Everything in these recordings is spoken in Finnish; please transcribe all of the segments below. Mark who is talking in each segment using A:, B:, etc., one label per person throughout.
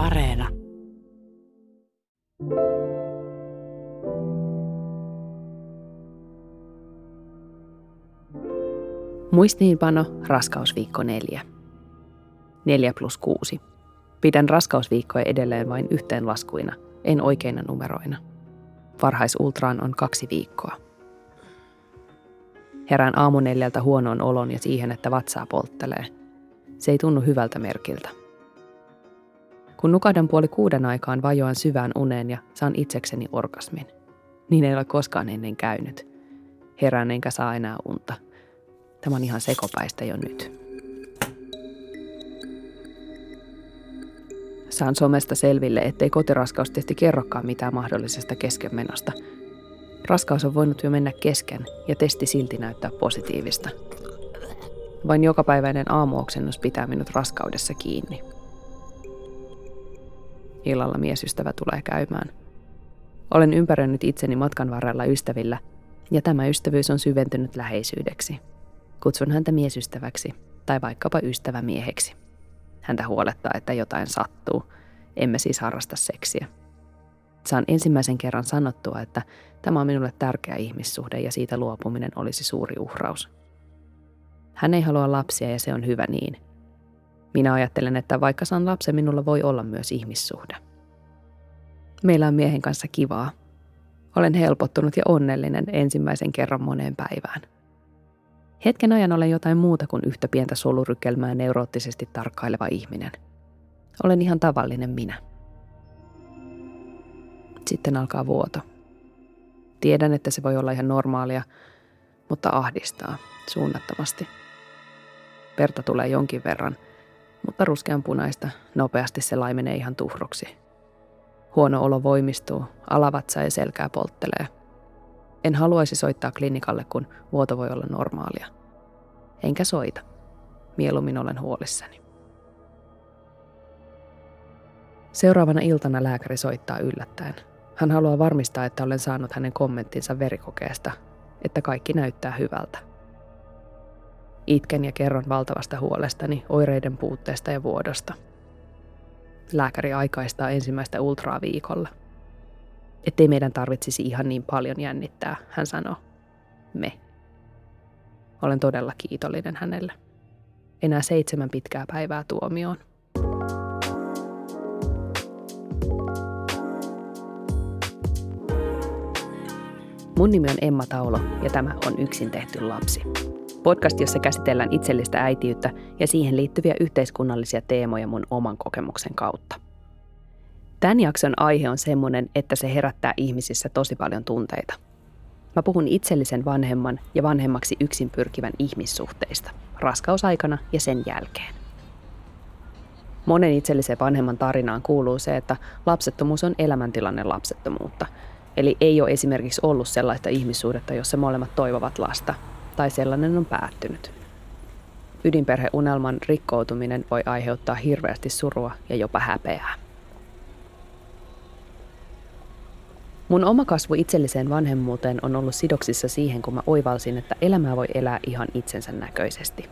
A: Areena. Muistiinpano raskausviikko neljä. Neljä plus kuusi. Pidän raskausviikkoja edelleen vain yhteenlaskuina, en oikeina numeroina. Varhaisultraan on kaksi viikkoa. Herään aamuneljältä huonoon olon ja siihen, että vatsaa polttelee. Se ei tunnu hyvältä merkiltä. Kun nukahdan puoli kuuden aikaan vajoan syvään uneen ja saan itsekseni orgasmin. Niin ei ole koskaan ennen käynyt. Herään enkä saa enää unta. Tämä on ihan sekopäistä jo nyt. Saan somesta selville, ettei kotiraskaustesti kerrokaan mitään mahdollisesta keskenmenosta. Raskaus on voinut jo mennä kesken ja testi silti näyttää positiivista. Vain jokapäiväinen aamuoksennus pitää minut raskaudessa kiinni. Illalla miesystävä tulee käymään. Olen ympäröinyt itseni matkan varrella ystävillä, ja tämä ystävyys on syventynyt läheisyydeksi. Kutsun häntä miesystäväksi tai vaikkapa ystävämieheksi. Häntä huolettaa, että jotain sattuu. Emme siis harrasta seksiä. Saan ensimmäisen kerran sanottua, että tämä on minulle tärkeä ihmissuhde ja siitä luopuminen olisi suuri uhraus. Hän ei halua lapsia ja se on hyvä niin. Minä ajattelen, että vaikka saan lapsen, minulla voi olla myös ihmissuhde. Meillä on miehen kanssa kivaa. Olen helpottunut ja onnellinen ensimmäisen kerran moneen päivään. Hetken ajan olen jotain muuta kuin yhtä pientä solurykelmää neuroottisesti tarkkaileva ihminen. Olen ihan tavallinen minä. Sitten alkaa vuoto. Tiedän, että se voi olla ihan normaalia, mutta ahdistaa suunnattomasti. Verta tulee jonkin verran, mutta ruskean punaista nopeasti se laimenee ihan tuhroksi. Huono olo voimistuu, alavatsa ja selkää polttelee – en haluaisi soittaa klinikalle, kun vuoto voi olla normaalia. Enkä soita. Mieluummin olen huolissani. Seuraavana iltana lääkäri soittaa yllättäen. Hän haluaa varmistaa, että olen saanut hänen kommenttinsa verikokeesta, että kaikki näyttää hyvältä. Itken ja kerron valtavasta huolestani, oireiden puutteesta ja vuodosta. Lääkäri aikaistaa ensimmäistä ultraa viikolla – ettei meidän tarvitsisi ihan niin paljon jännittää, hän sanoo. Me. Olen todella kiitollinen hänelle. Enää seitsemän pitkää päivää tuomioon. Mun nimi on Emma Taulo ja tämä on Yksin tehty lapsi. Podcast, jossa käsitellään itsellistä äitiyttä ja siihen liittyviä yhteiskunnallisia teemoja mun oman kokemuksen kautta – Tämän jakson aihe on semmoinen, että se herättää ihmisissä tosi paljon tunteita. Mä puhun itsellisen vanhemman ja vanhemmaksi yksin pyrkivän ihmissuhteista, raskausaikana ja sen jälkeen. Monen itsellisen vanhemman tarinaan kuuluu se, että lapsettomuus on elämäntilanne lapsettomuutta. Eli ei ole esimerkiksi ollut sellaista ihmissuhdetta, jossa molemmat toivovat lasta, tai sellainen on päättynyt. Ydinperheunelman rikkoutuminen voi aiheuttaa hirveästi surua ja jopa häpeää. Mun oma kasvu itselliseen vanhemmuuteen on ollut sidoksissa siihen, kun mä oivalsin, että elämää voi elää ihan itsensä näköisesti.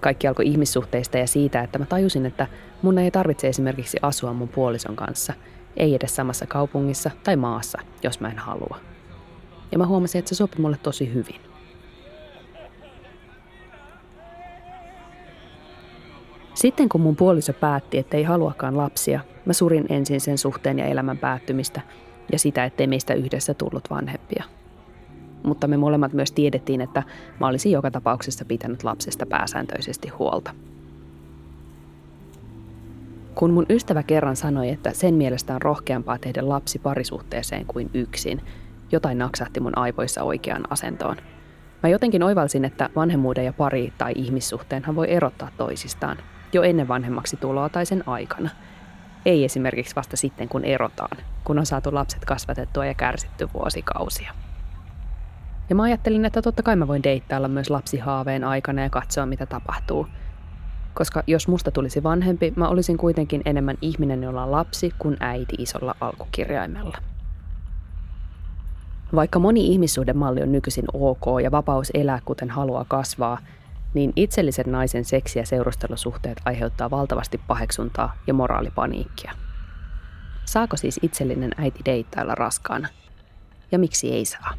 A: Kaikki alkoi ihmissuhteista ja siitä, että mä tajusin, että mun ei tarvitse esimerkiksi asua mun puolison kanssa, ei edes samassa kaupungissa tai maassa, jos mä en halua. Ja mä huomasin, että se sopi mulle tosi hyvin. Sitten kun mun puoliso päätti, että ei haluakaan lapsia, mä surin ensin sen suhteen ja elämän päättymistä ja sitä, ettei meistä yhdessä tullut vanhempia. Mutta me molemmat myös tiedettiin, että mä olisin joka tapauksessa pitänyt lapsesta pääsääntöisesti huolta. Kun mun ystävä kerran sanoi, että sen mielestä on rohkeampaa tehdä lapsi parisuhteeseen kuin yksin, jotain naksahti mun aivoissa oikeaan asentoon. Mä jotenkin oivalsin, että vanhemmuuden ja pari- tai ihmissuhteenhan voi erottaa toisistaan jo ennen vanhemmaksi tuloa tai sen aikana – ei esimerkiksi vasta sitten, kun erotaan, kun on saatu lapset kasvatettua ja kärsitty vuosikausia. Ja mä ajattelin, että totta kai mä voin deittailla myös lapsihaaveen aikana ja katsoa, mitä tapahtuu. Koska jos musta tulisi vanhempi, mä olisin kuitenkin enemmän ihminen, jolla on lapsi, kuin äiti isolla alkukirjaimella. Vaikka moni ihmissuhdemalli on nykyisin ok ja vapaus elää kuten haluaa kasvaa, niin itsellisen naisen seksi- ja seurustelusuhteet aiheuttaa valtavasti paheksuntaa ja moraalipaniikkia. Saako siis itsellinen äiti deittailla raskaana? Ja miksi ei saa?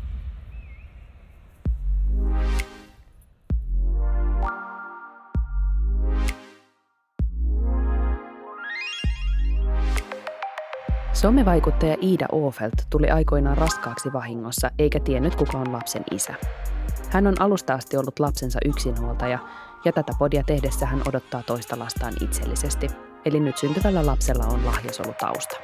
A: Somevaikuttaja Iida Ofelt tuli aikoinaan raskaaksi vahingossa eikä tiennyt kuka on lapsen isä. Hän on alusta asti ollut lapsensa yksinhuoltaja ja tätä podia tehdessä hän odottaa toista lastaan itsellisesti. Eli nyt syntyvällä lapsella on lahjasolutausta.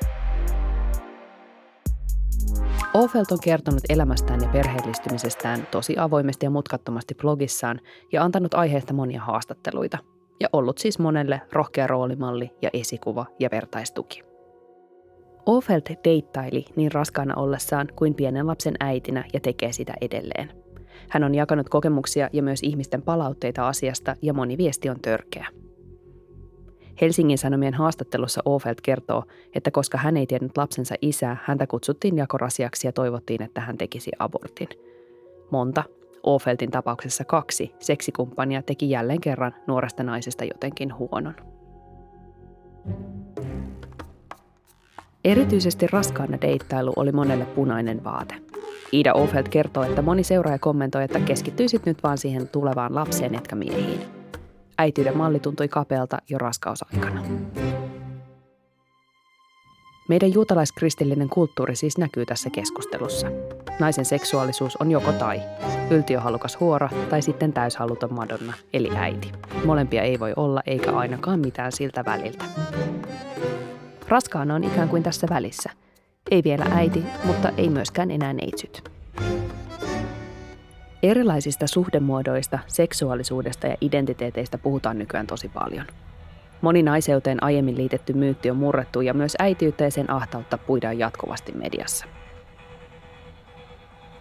A: Ofelt on kertonut elämästään ja perheellistymisestään tosi avoimesti ja mutkattomasti blogissaan ja antanut aiheesta monia haastatteluita. Ja ollut siis monelle rohkea roolimalli ja esikuva ja vertaistuki. Ofelt deittaili niin raskaana ollessaan kuin pienen lapsen äitinä ja tekee sitä edelleen. Hän on jakanut kokemuksia ja myös ihmisten palautteita asiasta ja moni viesti on törkeä. Helsingin Sanomien haastattelussa Ofelt kertoo, että koska hän ei tiennyt lapsensa isää, häntä kutsuttiin jakorasiaksi ja toivottiin, että hän tekisi abortin. Monta, Ofeltin tapauksessa kaksi, seksikumppania teki jälleen kerran nuoresta naisesta jotenkin huonon. Erityisesti raskaana deittailu oli monelle punainen vaate. Ida Ofeld kertoo, että moni seuraaja kommentoi, että keskittyisit nyt vaan siihen tulevaan lapseen etkä miehiin. Äitiyden malli tuntui kapealta jo raskausaikana. Meidän juutalaiskristillinen kulttuuri siis näkyy tässä keskustelussa. Naisen seksuaalisuus on joko tai, yltiöhalukas huora tai sitten täyshaluton Madonna, eli äiti. Molempia ei voi olla eikä ainakaan mitään siltä väliltä. Raskaana on ikään kuin tässä välissä. Ei vielä äiti, mutta ei myöskään enää neitsyt. Erilaisista suhdemuodoista, seksuaalisuudesta ja identiteeteistä puhutaan nykyään tosi paljon. Moni naiseuteen aiemmin liitetty myytti on murrettu ja myös äitiyttä ja sen ahtautta puidaan jatkuvasti mediassa.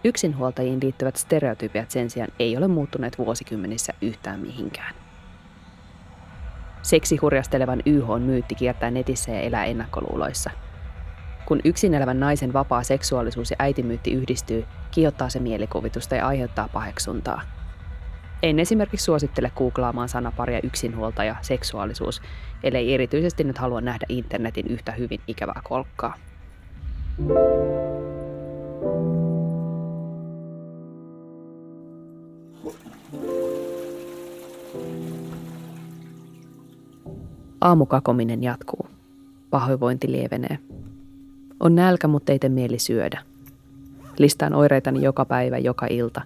A: Yksinhuoltajiin liittyvät stereotypiat sen sijaan ei ole muuttuneet vuosikymmenissä yhtään mihinkään. Seksihurjastelevan YH myytti kiertää netissä ja elää ennakkoluuloissa. Kun yksin elävän naisen vapaa seksuaalisuus ja äitimyytti yhdistyy, kiihottaa se mielikuvitusta ja aiheuttaa paheksuntaa. En esimerkiksi suosittele googlaamaan sanaparia yksinhuoltaja seksuaalisuus, ellei erityisesti nyt halua nähdä internetin yhtä hyvin ikävää kolkkaa. Aamukakominen jatkuu. Pahoinvointi lievenee. On nälkä, mutta ei tee mieli syödä. Listaan oireitani joka päivä, joka ilta.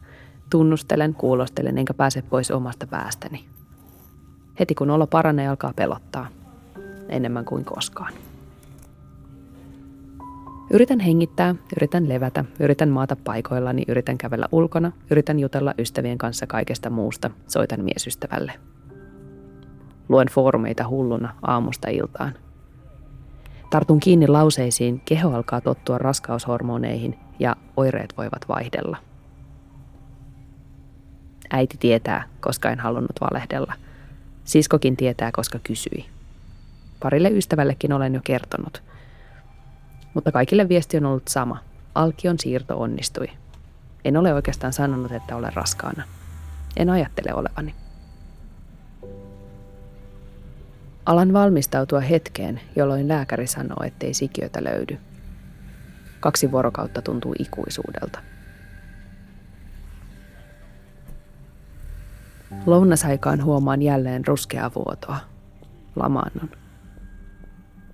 A: Tunnustelen, kuulostelen, enkä pääse pois omasta päästäni. Heti kun olo paranee, alkaa pelottaa. Enemmän kuin koskaan. Yritän hengittää, yritän levätä, yritän maata paikoillani, yritän kävellä ulkona, yritän jutella ystävien kanssa kaikesta muusta, soitan miesystävälle – Luen foorumeita hulluna aamusta iltaan. Tartun kiinni lauseisiin, keho alkaa tottua raskaushormoneihin ja oireet voivat vaihdella. Äiti tietää, koska en halunnut valehdella. Siskokin tietää, koska kysyi. Parille ystävällekin olen jo kertonut. Mutta kaikille viesti on ollut sama. Alkion siirto onnistui. En ole oikeastaan sanonut, että olen raskaana. En ajattele olevani. Alan valmistautua hetkeen, jolloin lääkäri sanoo, ettei sikiötä löydy. Kaksi vuorokautta tuntuu ikuisuudelta. Lounasaikaan huomaan jälleen ruskeaa vuotoa. Lamaannon.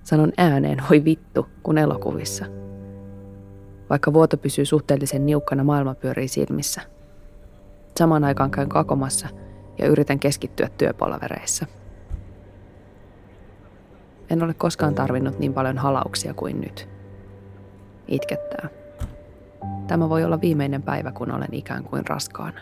A: Sanon ääneen voi vittu, kun elokuvissa. Vaikka vuoto pysyy suhteellisen niukkana, maailma pyörii silmissä. Samaan aikaan käyn kakomassa ja yritän keskittyä työpalavereissa – en ole koskaan tarvinnut niin paljon halauksia kuin nyt. Itkettää. Tämä voi olla viimeinen päivä, kun olen ikään kuin raskaana.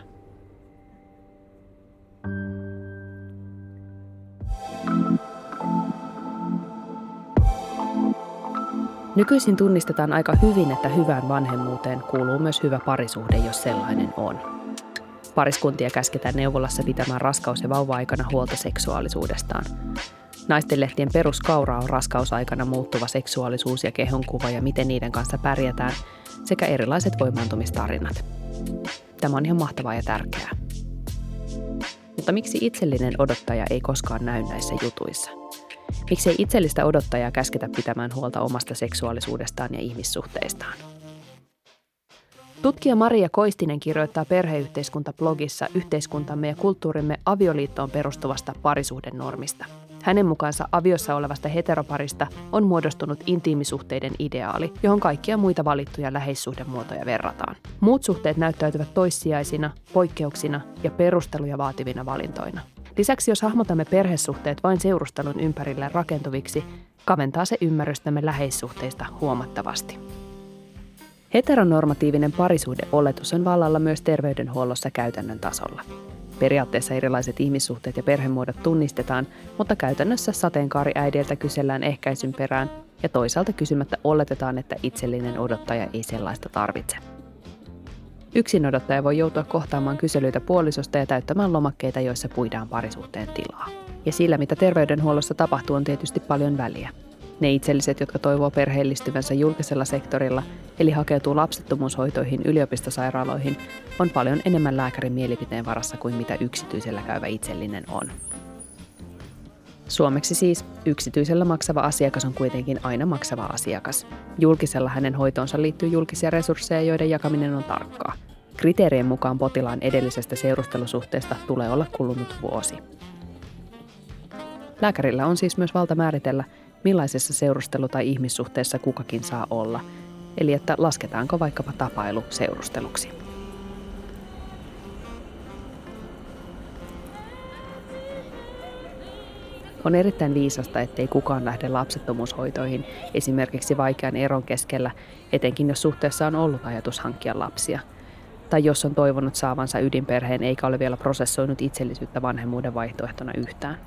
A: Nykyisin tunnistetaan aika hyvin, että hyvään vanhemmuuteen kuuluu myös hyvä parisuhde, jos sellainen on. Pariskuntia käsketään neuvolassa pitämään raskaus- ja vauva-aikana huolta seksuaalisuudestaan. Naistenlehtien peruskaura on raskausaikana muuttuva seksuaalisuus ja kehonkuva ja miten niiden kanssa pärjätään, sekä erilaiset voimaantumistarinat. Tämä on ihan mahtavaa ja tärkeää. Mutta miksi itsellinen odottaja ei koskaan näy näissä jutuissa? Miksei itsellistä odottajaa käsketä pitämään huolta omasta seksuaalisuudestaan ja ihmissuhteistaan? Tutkija Maria Koistinen kirjoittaa perheyhteiskunta-blogissa yhteiskuntamme ja kulttuurimme avioliittoon perustuvasta parisuhdenormista. Hänen mukaansa aviossa olevasta heteroparista on muodostunut intiimisuhteiden ideaali, johon kaikkia muita valittuja läheissuhdemuotoja verrataan. Muut suhteet näyttäytyvät toissijaisina, poikkeuksina ja perusteluja vaativina valintoina. Lisäksi jos hahmotamme perhesuhteet vain seurustelun ympärille rakentuviksi, kaventaa se ymmärrystämme läheissuhteista huomattavasti. Heteronormatiivinen parisuhdeoletus on vallalla myös terveydenhuollossa käytännön tasolla. Periaatteessa erilaiset ihmissuhteet ja perhemuodot tunnistetaan, mutta käytännössä sateenkaariäidiltä kysellään ehkäisyn perään ja toisaalta kysymättä oletetaan, että itsellinen odottaja ei sellaista tarvitse. Yksin odottaja voi joutua kohtaamaan kyselyitä puolisosta ja täyttämään lomakkeita, joissa puidaan parisuhteen tilaa. Ja sillä, mitä terveydenhuollossa tapahtuu, on tietysti paljon väliä. Ne itselliset, jotka toivoo perheellistyvänsä julkisella sektorilla, eli hakeutuu lapsettomuushoitoihin yliopistosairaaloihin, on paljon enemmän lääkärin mielipiteen varassa kuin mitä yksityisellä käyvä itsellinen on. Suomeksi siis yksityisellä maksava asiakas on kuitenkin aina maksava asiakas. Julkisella hänen hoitoonsa liittyy julkisia resursseja, joiden jakaminen on tarkkaa. Kriteerien mukaan potilaan edellisestä seurustelusuhteesta tulee olla kulunut vuosi. Lääkärillä on siis myös valta määritellä, millaisessa seurustelu- tai ihmissuhteessa kukakin saa olla, eli että lasketaanko vaikkapa tapailu seurusteluksi. On erittäin viisasta, ettei kukaan lähde lapsettomuushoitoihin esimerkiksi vaikean eron keskellä, etenkin jos suhteessa on ollut ajatus hankkia lapsia. Tai jos on toivonut saavansa ydinperheen eikä ole vielä prosessoinut itsellisyyttä vanhemmuuden vaihtoehtona yhtään.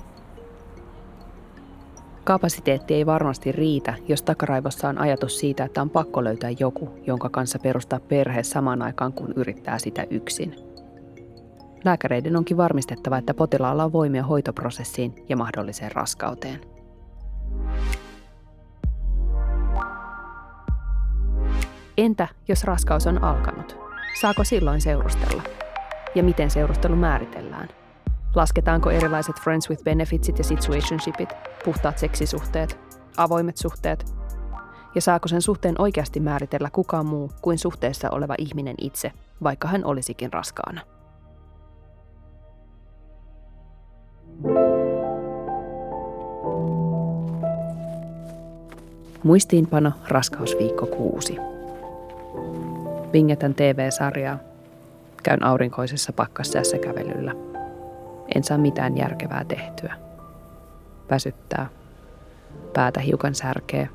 A: Kapasiteetti ei varmasti riitä, jos takaraivossa on ajatus siitä, että on pakko löytää joku, jonka kanssa perustaa perhe samaan aikaan, kun yrittää sitä yksin. Lääkäreiden onkin varmistettava, että potilaalla on voimia hoitoprosessiin ja mahdolliseen raskauteen. Entä jos raskaus on alkanut? Saako silloin seurustella? Ja miten seurustelu määritellään? Lasketaanko erilaiset friends with benefitsit ja situationshipit, puhtaat seksisuhteet, avoimet suhteet? Ja saako sen suhteen oikeasti määritellä kukaan muu kuin suhteessa oleva ihminen itse, vaikka hän olisikin raskaana? Muistiinpano Raskausviikko 6. Vingetän TV-sarjaa. Käyn aurinkoisessa pakkasjässä kävelyllä. En saa mitään järkevää tehtyä. Väsyttää. Päätä hiukan särkee.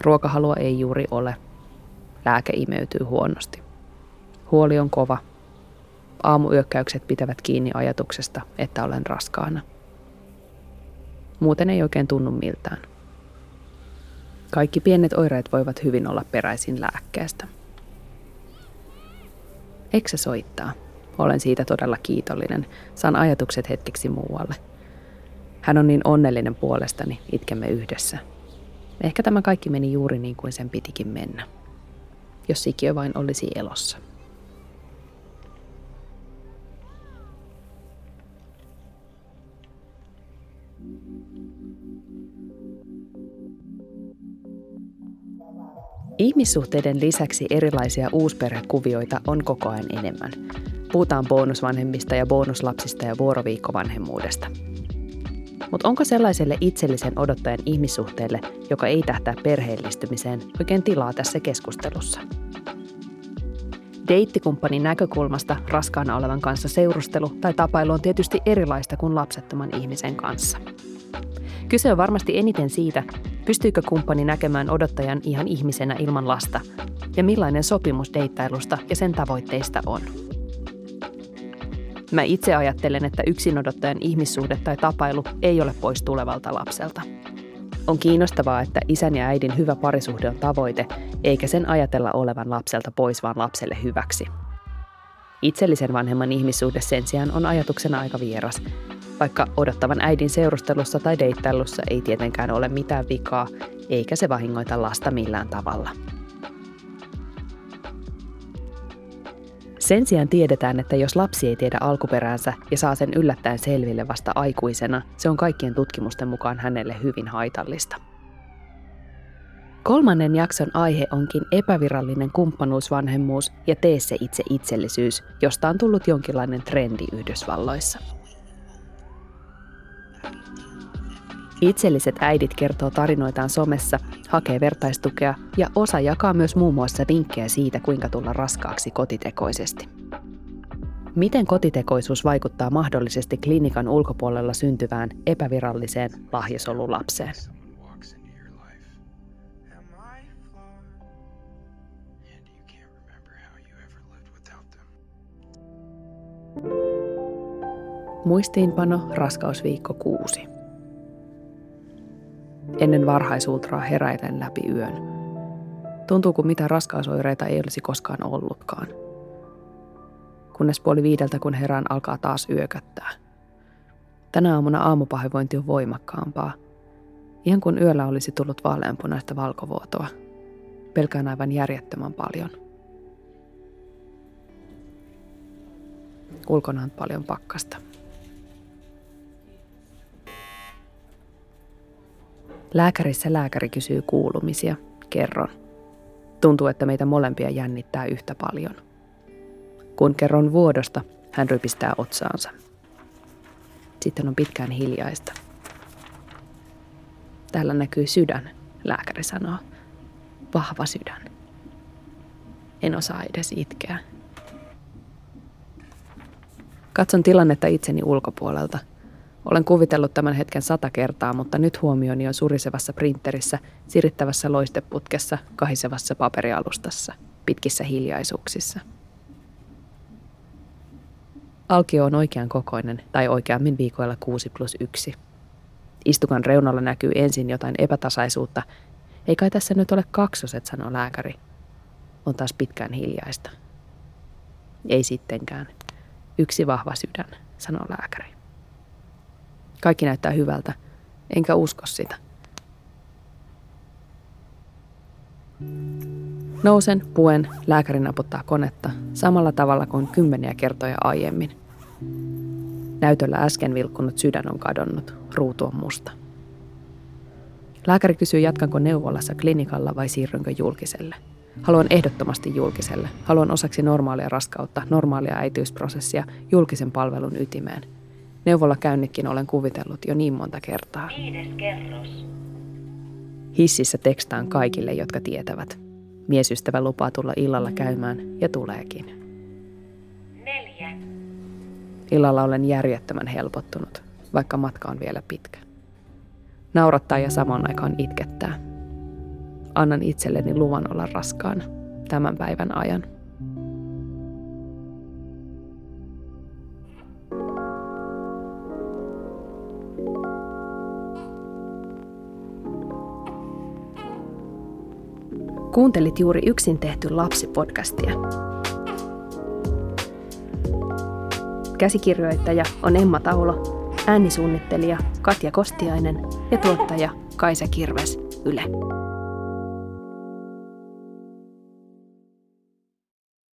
A: Ruokahalua ei juuri ole. Lääke imeytyy huonosti. Huoli on kova. Aamuyökkäykset pitävät kiinni ajatuksesta, että olen raskaana. Muuten ei oikein tunnu miltään. Kaikki pienet oireet voivat hyvin olla peräisin lääkkeestä. Eikö se soittaa? Olen siitä todella kiitollinen. Saan ajatukset hetkeksi muualle. Hän on niin onnellinen puolestani, itkemme yhdessä. Ehkä tämä kaikki meni juuri niin kuin sen pitikin mennä. Jos sikiö vain olisi elossa. Ihmissuhteiden lisäksi erilaisia uusperhekuvioita on koko ajan enemmän. Puhutaan bonusvanhemmista ja bonuslapsista ja vuoroviikkovanhemmuudesta. Mutta onko sellaiselle itsellisen odottajan ihmissuhteelle, joka ei tähtää perheellistymiseen, oikein tilaa tässä keskustelussa? Deittikumppanin näkökulmasta raskaana olevan kanssa seurustelu tai tapailu on tietysti erilaista kuin lapsettoman ihmisen kanssa. Kyse on varmasti eniten siitä, pystyykö kumppani näkemään odottajan ihan ihmisenä ilman lasta ja millainen sopimus deittailusta ja sen tavoitteista on. Mä itse ajattelen, että yksinodottajan ihmissuhde tai tapailu ei ole pois tulevalta lapselta. On kiinnostavaa, että isän ja äidin hyvä parisuhde on tavoite, eikä sen ajatella olevan lapselta pois, vaan lapselle hyväksi. Itsellisen vanhemman ihmissuhde sen sijaan on ajatuksena aika vieras, vaikka odottavan äidin seurustelussa tai deittailussa ei tietenkään ole mitään vikaa, eikä se vahingoita lasta millään tavalla. Sen sijaan tiedetään, että jos lapsi ei tiedä alkuperäänsä ja saa sen yllättäen selville vasta aikuisena, se on kaikkien tutkimusten mukaan hänelle hyvin haitallista. Kolmannen jakson aihe onkin epävirallinen kumppanuusvanhemmuus ja tee se itse itsellisyys, josta on tullut jonkinlainen trendi Yhdysvalloissa. Itselliset äidit kertoo tarinoitaan somessa, hakee vertaistukea ja osa jakaa myös muun muassa vinkkejä siitä, kuinka tulla raskaaksi kotitekoisesti. Miten kotitekoisuus vaikuttaa mahdollisesti klinikan ulkopuolella syntyvään epäviralliseen lahjasolulapseen? Muistiinpano raskausviikko 6. Ennen varhaisultraa heräilen läpi yön. Tuntuu kuin mitä raskausoireita ei olisi koskaan ollutkaan. Kunnes puoli viideltä, kun herään, alkaa taas yököttää. Tänä aamuna aamupahoinvointi on voimakkaampaa. Ihan kun yöllä olisi tullut vaaleanpunaista valkovuotoa. Pelkään aivan järjettömän paljon. Ulkona on paljon pakkasta. Lääkärissä lääkäri kysyy kuulumisia. Kerron. Tuntuu, että meitä molempia jännittää yhtä paljon. Kun kerron vuodosta, hän rypistää otsaansa. Sitten on pitkään hiljaista. Täällä näkyy sydän, lääkäri sanoo. Vahva sydän. En osaa edes itkeä. Katson tilannetta itseni ulkopuolelta – olen kuvitellut tämän hetken sata kertaa, mutta nyt huomioni on surisevassa printerissä, sirittävässä loisteputkessa, kahisevassa paperialustassa, pitkissä hiljaisuuksissa. Alkio on oikean kokoinen, tai oikeammin viikoilla 6 plus 1. Istukan reunalla näkyy ensin jotain epätasaisuutta. Ei kai tässä nyt ole kaksoset, sanoo lääkäri. On taas pitkään hiljaista. Ei sittenkään. Yksi vahva sydän, sanoo lääkäri. Kaikki näyttää hyvältä, enkä usko sitä. Nousen, puen, lääkäri naputtaa konetta samalla tavalla kuin kymmeniä kertoja aiemmin. Näytöllä äsken vilkkunut sydän on kadonnut, ruutu on musta. Lääkäri kysyy, jatkanko neuvolassa klinikalla vai siirrynkö julkiselle. Haluan ehdottomasti julkiselle. Haluan osaksi normaalia raskautta, normaalia äitiysprosessia, julkisen palvelun ytimeen – Neuvolla käynnitkin olen kuvitellut jo niin monta kertaa. Viides kerros. Hississä tekstaan kaikille, jotka tietävät. Miesystävä lupaa tulla illalla käymään ja tuleekin. Neljä. Illalla olen järjettömän helpottunut, vaikka matka on vielä pitkä. Naurattaa ja samaan aikaan itkettää. Annan itselleni luvan olla raskaana tämän päivän ajan. Kuuntelit juuri yksin tehty lapsipodcastia. Käsikirjoittaja on Emma Taulo, äänisuunnittelija Katja Kostiainen ja tuottaja Kaisa Kirves Yle.